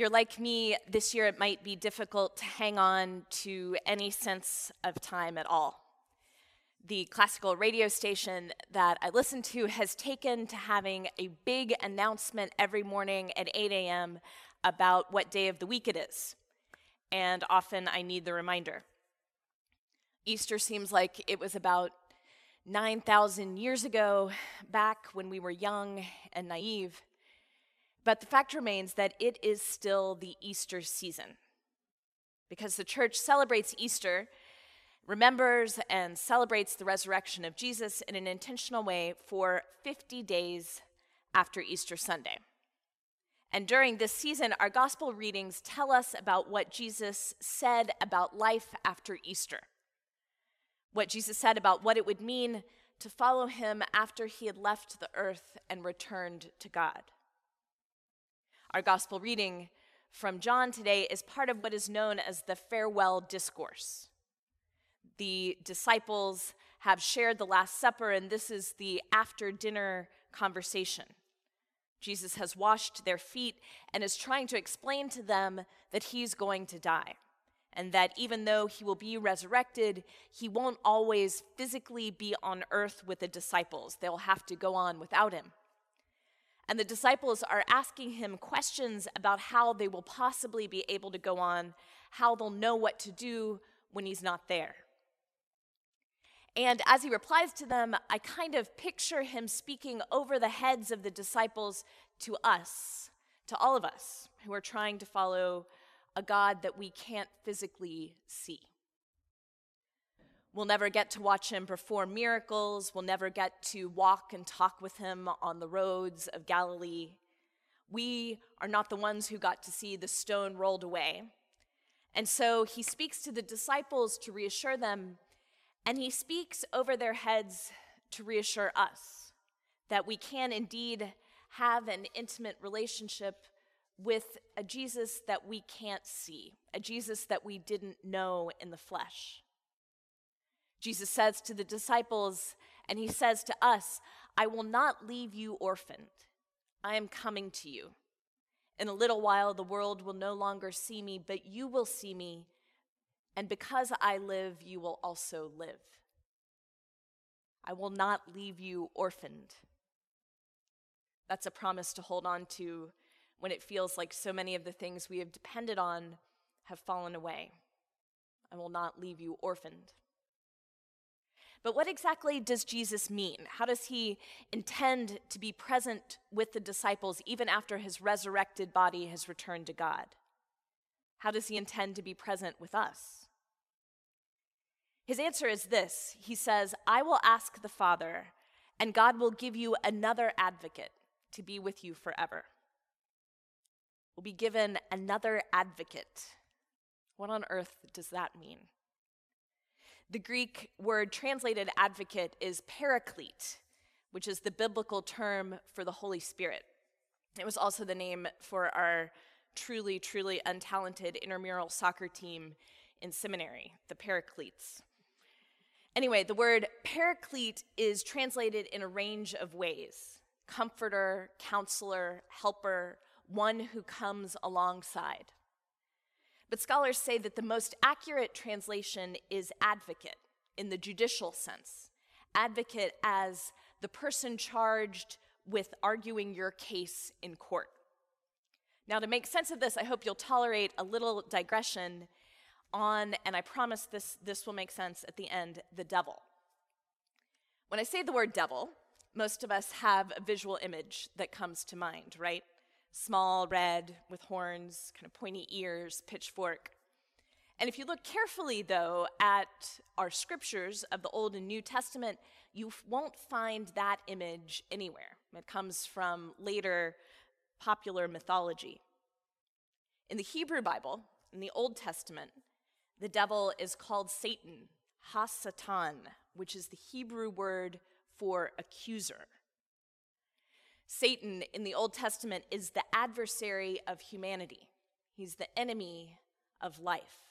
you're like me, this year it might be difficult to hang on to any sense of time at all. The classical radio station that I listen to has taken to having a big announcement every morning at 8 a.m. about what day of the week it is. And often I need the reminder. Easter seems like it was about 9,000 years ago, back when we were young and naive. But the fact remains that it is still the Easter season. Because the church celebrates Easter, remembers and celebrates the resurrection of Jesus in an intentional way for 50 days after Easter Sunday. And during this season, our gospel readings tell us about what Jesus said about life after Easter. What Jesus said about what it would mean to follow him after he had left the earth and returned to God. Our gospel reading from John today is part of what is known as the farewell discourse. The disciples have shared the Last Supper, and this is the after dinner conversation. Jesus has washed their feet and is trying to explain to them that he's going to die, and that even though he will be resurrected, he won't always physically be on earth with the disciples. They'll have to go on without him. And the disciples are asking him questions about how they will possibly be able to go on, how they'll know what to do when he's not there. And as he replies to them, I kind of picture him speaking over the heads of the disciples to us, to all of us who are trying to follow a God that we can't physically see. We'll never get to watch him perform miracles. We'll never get to walk and talk with him on the roads of Galilee. We are not the ones who got to see the stone rolled away. And so he speaks to the disciples to reassure them, and he speaks over their heads to reassure us that we can indeed have an intimate relationship with a Jesus that we can't see, a Jesus that we didn't know in the flesh. Jesus says to the disciples, and he says to us, I will not leave you orphaned. I am coming to you. In a little while, the world will no longer see me, but you will see me. And because I live, you will also live. I will not leave you orphaned. That's a promise to hold on to when it feels like so many of the things we have depended on have fallen away. I will not leave you orphaned. But what exactly does Jesus mean? How does he intend to be present with the disciples even after his resurrected body has returned to God? How does he intend to be present with us? His answer is this He says, I will ask the Father, and God will give you another advocate to be with you forever. Will be given another advocate. What on earth does that mean? The Greek word translated advocate is paraclete, which is the biblical term for the Holy Spirit. It was also the name for our truly, truly untalented intramural soccer team in seminary, the Paracletes. Anyway, the word paraclete is translated in a range of ways comforter, counselor, helper, one who comes alongside. But scholars say that the most accurate translation is advocate in the judicial sense. Advocate as the person charged with arguing your case in court. Now, to make sense of this, I hope you'll tolerate a little digression on, and I promise this, this will make sense at the end, the devil. When I say the word devil, most of us have a visual image that comes to mind, right? Small, red, with horns, kind of pointy ears, pitchfork. And if you look carefully, though, at our scriptures of the Old and New Testament, you won't find that image anywhere. It comes from later popular mythology. In the Hebrew Bible, in the Old Testament, the devil is called Satan, Hasatan, which is the Hebrew word for accuser. Satan in the Old Testament is the adversary of humanity, he's the enemy of life.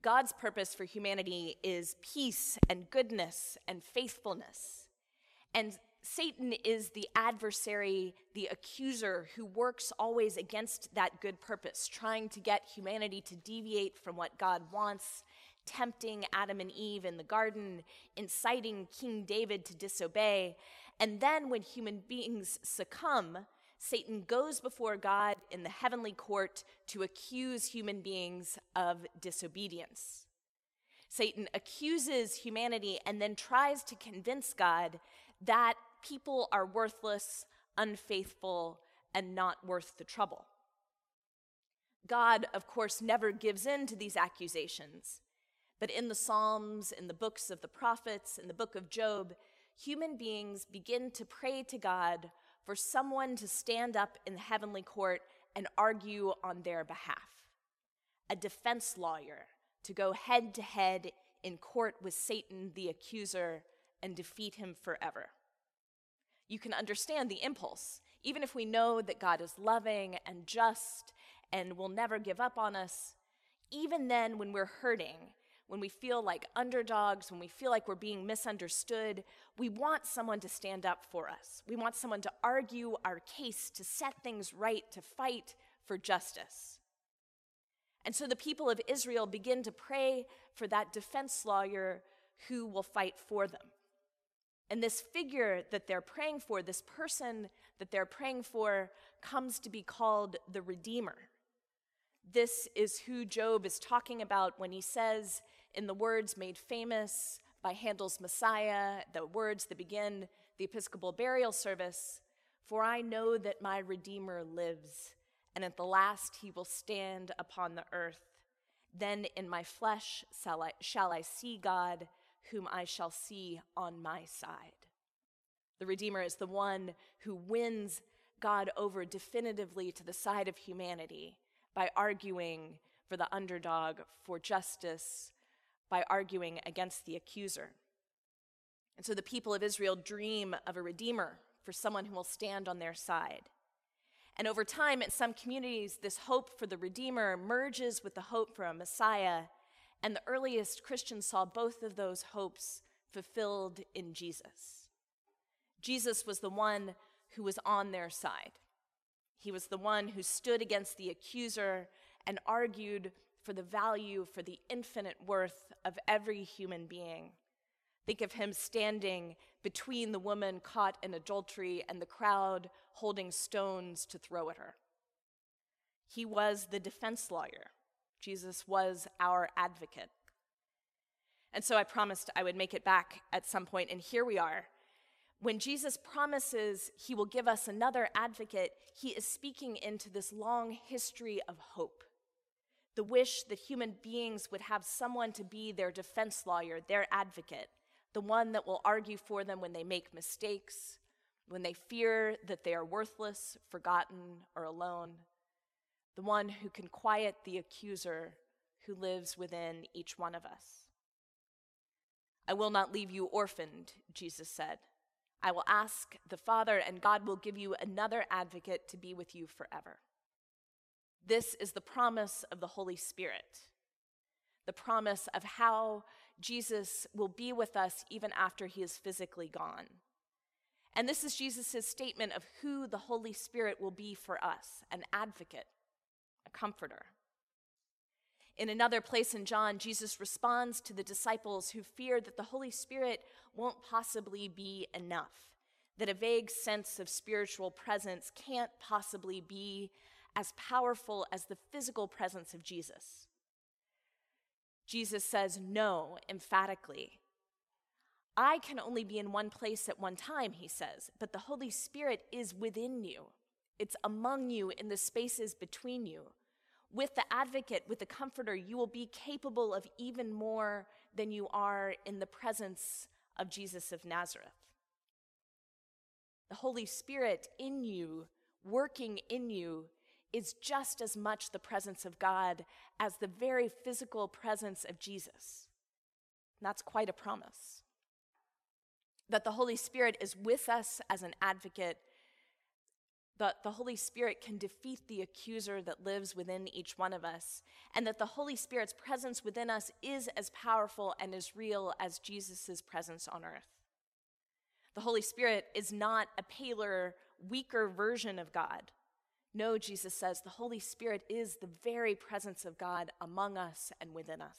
God's purpose for humanity is peace and goodness and faithfulness. And Satan is the adversary, the accuser who works always against that good purpose, trying to get humanity to deviate from what God wants, tempting Adam and Eve in the garden, inciting King David to disobey. And then when human beings succumb, Satan goes before God in the heavenly court to accuse human beings of disobedience. Satan accuses humanity and then tries to convince God that people are worthless, unfaithful, and not worth the trouble. God, of course, never gives in to these accusations. But in the Psalms, in the books of the prophets, in the book of Job, human beings begin to pray to God for someone to stand up in the heavenly court and argue on their behalf. A defense lawyer to go head to head in court with Satan, the accuser, and defeat him forever. You can understand the impulse. Even if we know that God is loving and just and will never give up on us, even then, when we're hurting, when we feel like underdogs, when we feel like we're being misunderstood, we want someone to stand up for us. We want someone to argue our case, to set things right, to fight for justice. And so the people of Israel begin to pray for that defense lawyer who will fight for them. And this figure that they're praying for, this person that they're praying for, comes to be called the Redeemer. This is who Job is talking about when he says, in the words made famous by Handel's Messiah, the words that begin the Episcopal burial service For I know that my Redeemer lives, and at the last he will stand upon the earth. Then in my flesh shall I, shall I see God, whom I shall see on my side. The Redeemer is the one who wins God over definitively to the side of humanity by arguing for the underdog, for justice, by arguing against the accuser. And so the people of Israel dream of a redeemer for someone who will stand on their side. And over time, in some communities, this hope for the Redeemer merges with the hope for a Messiah. And the earliest Christians saw both of those hopes fulfilled in Jesus. Jesus was the one who was on their side. He was the one who stood against the accuser and argued for the value, for the infinite worth of every human being. Think of him standing between the woman caught in adultery and the crowd holding stones to throw at her. He was the defense lawyer. Jesus was our advocate. And so I promised I would make it back at some point, and here we are. When Jesus promises he will give us another advocate, he is speaking into this long history of hope the wish that human beings would have someone to be their defense lawyer, their advocate, the one that will argue for them when they make mistakes, when they fear that they are worthless, forgotten, or alone, the one who can quiet the accuser who lives within each one of us. I will not leave you orphaned, Jesus said. I will ask the Father, and God will give you another advocate to be with you forever. This is the promise of the Holy Spirit, the promise of how Jesus will be with us even after he is physically gone. And this is Jesus' statement of who the Holy Spirit will be for us an advocate, a comforter. In another place in John, Jesus responds to the disciples who fear that the Holy Spirit won't possibly be enough, that a vague sense of spiritual presence can't possibly be as powerful as the physical presence of Jesus. Jesus says no emphatically. I can only be in one place at one time, he says, but the Holy Spirit is within you. It's among you in the spaces between you. With the advocate, with the comforter, you will be capable of even more than you are in the presence of Jesus of Nazareth. The Holy Spirit in you, working in you, is just as much the presence of God as the very physical presence of Jesus. And that's quite a promise. That the Holy Spirit is with us as an advocate, that the Holy Spirit can defeat the accuser that lives within each one of us, and that the Holy Spirit's presence within us is as powerful and as real as Jesus' presence on earth. The Holy Spirit is not a paler, weaker version of God. No, Jesus says, the Holy Spirit is the very presence of God among us and within us.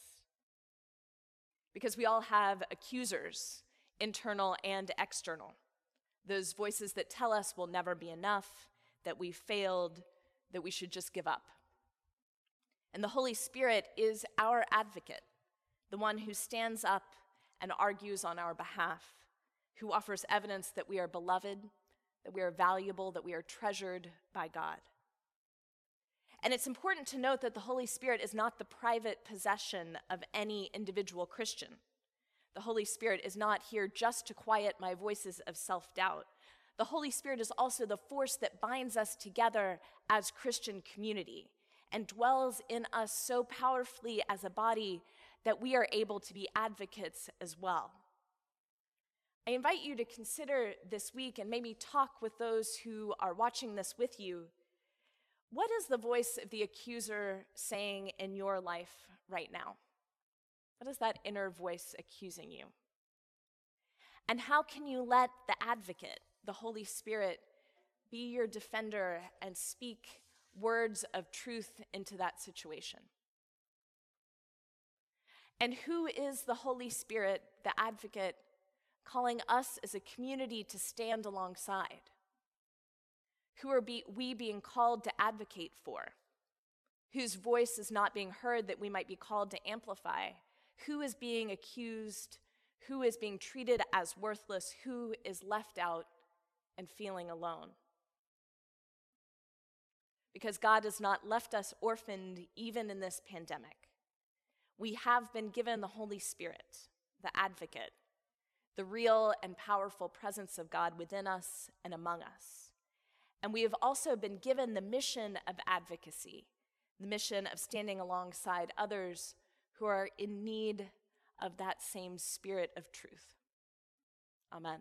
Because we all have accusers, internal and external. Those voices that tell us we'll never be enough, that we failed, that we should just give up. And the Holy Spirit is our advocate, the one who stands up and argues on our behalf, who offers evidence that we are beloved, that we are valuable, that we are treasured by God. And it's important to note that the Holy Spirit is not the private possession of any individual Christian. The Holy Spirit is not here just to quiet my voices of self doubt. The Holy Spirit is also the force that binds us together as Christian community and dwells in us so powerfully as a body that we are able to be advocates as well. I invite you to consider this week and maybe talk with those who are watching this with you. What is the voice of the accuser saying in your life right now? What is that inner voice accusing you? And how can you let the advocate, the Holy Spirit, be your defender and speak words of truth into that situation? And who is the Holy Spirit, the advocate, calling us as a community to stand alongside? Who are we being called to advocate for? Whose voice is not being heard that we might be called to amplify? Who is being accused? Who is being treated as worthless? Who is left out and feeling alone? Because God has not left us orphaned even in this pandemic. We have been given the Holy Spirit, the advocate, the real and powerful presence of God within us and among us. And we have also been given the mission of advocacy, the mission of standing alongside others who are in need of that same spirit of truth. Amen.